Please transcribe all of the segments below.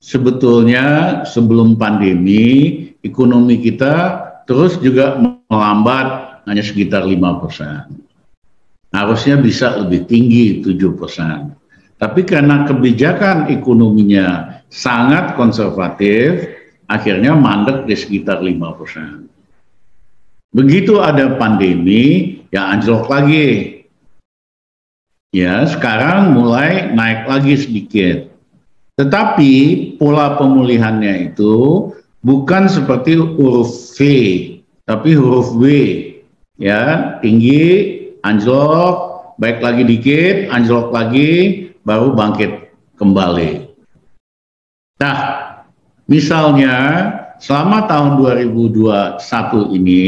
sebetulnya sebelum pandemi ekonomi kita terus juga melambat hanya sekitar 5%. Harusnya bisa lebih tinggi 7%. Tapi karena kebijakan ekonominya sangat konservatif, akhirnya mandek di sekitar 5%. Begitu ada pandemi, ya anjlok lagi. Ya, sekarang mulai naik lagi sedikit. Tetapi pola pemulihannya itu bukan seperti huruf V, tapi huruf W. Ya, tinggi, anjlok, baik lagi dikit, anjlok lagi, baru bangkit kembali. Nah, misalnya selama tahun 2021 ini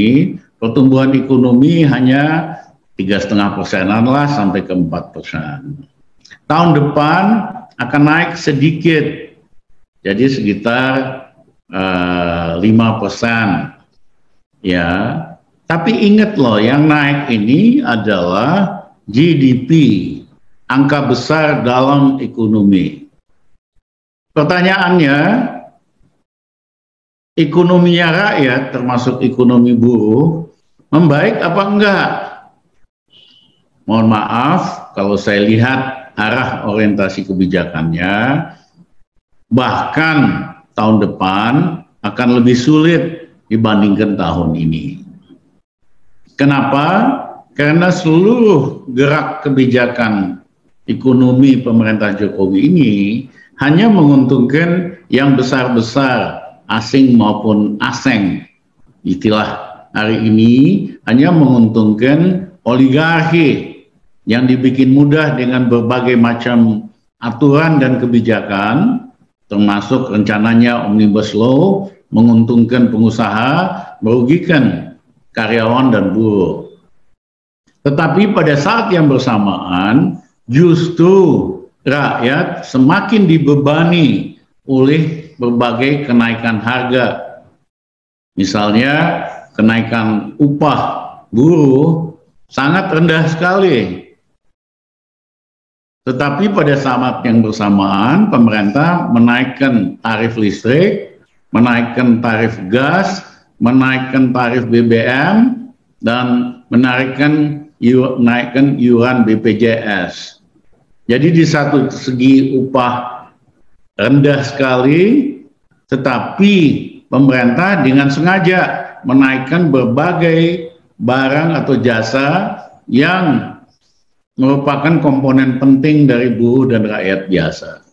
pertumbuhan ekonomi hanya tiga setengah persenan lah sampai ke empat persen. Tahun depan akan naik sedikit, jadi sekitar eh, lima uh, persen. Ya, tapi ingat loh, yang naik ini adalah GDP, angka besar dalam ekonomi. Pertanyaannya, ekonominya rakyat, termasuk ekonomi buruh, membaik apa enggak? Mohon maaf, kalau saya lihat arah orientasi kebijakannya, bahkan tahun depan akan lebih sulit dibandingkan tahun ini. Kenapa? Karena seluruh gerak kebijakan ekonomi pemerintah Jokowi ini hanya menguntungkan yang besar-besar asing maupun asing. Istilah hari ini hanya menguntungkan oligarki yang dibikin mudah dengan berbagai macam aturan dan kebijakan, termasuk rencananya Omnibus Law, menguntungkan pengusaha, merugikan karyawan dan buruh. Tetapi pada saat yang bersamaan, justru rakyat semakin dibebani oleh berbagai kenaikan harga. Misalnya kenaikan upah buruh sangat rendah sekali. Tetapi pada saat yang bersamaan pemerintah menaikkan tarif listrik, menaikkan tarif gas, menaikkan tarif BBM, dan menaikkan menaikkan iuran BPJS. Jadi di satu segi upah rendah sekali, tetapi pemerintah dengan sengaja menaikkan berbagai barang atau jasa yang merupakan komponen penting dari buruh dan rakyat biasa.